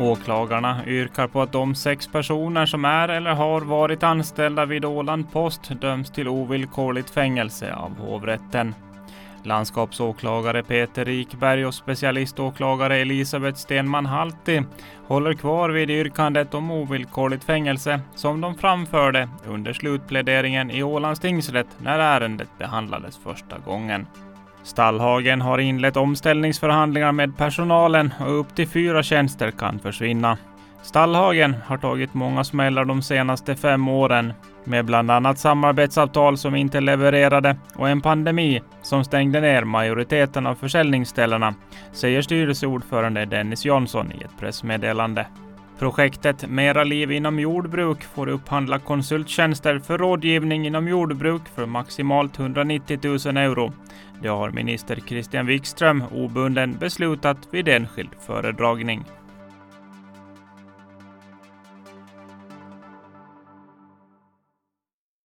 Åklagarna yrkar på att de sex personer som är eller har varit anställda vid Åland Post döms till ovillkorligt fängelse av hovrätten. Landskapsåklagare Peter Rikberg och specialiståklagare Elisabeth Stenman Halti håller kvar vid yrkandet om ovillkorligt fängelse som de framförde under slutpläderingen i Ålands tingsrätt när ärendet behandlades första gången. Stallhagen har inlett omställningsförhandlingar med personalen och upp till fyra tjänster kan försvinna. Stallhagen har tagit många smällar de senaste fem åren med bland annat samarbetsavtal som inte levererade och en pandemi som stängde ner majoriteten av försäljningsställena, säger styrelseordförande Dennis Jonsson i ett pressmeddelande. Projektet Mera liv inom jordbruk får upphandla konsulttjänster för rådgivning inom jordbruk för maximalt 190 000 euro. Det har minister Christian Wikström obunden beslutat vid enskild föredragning.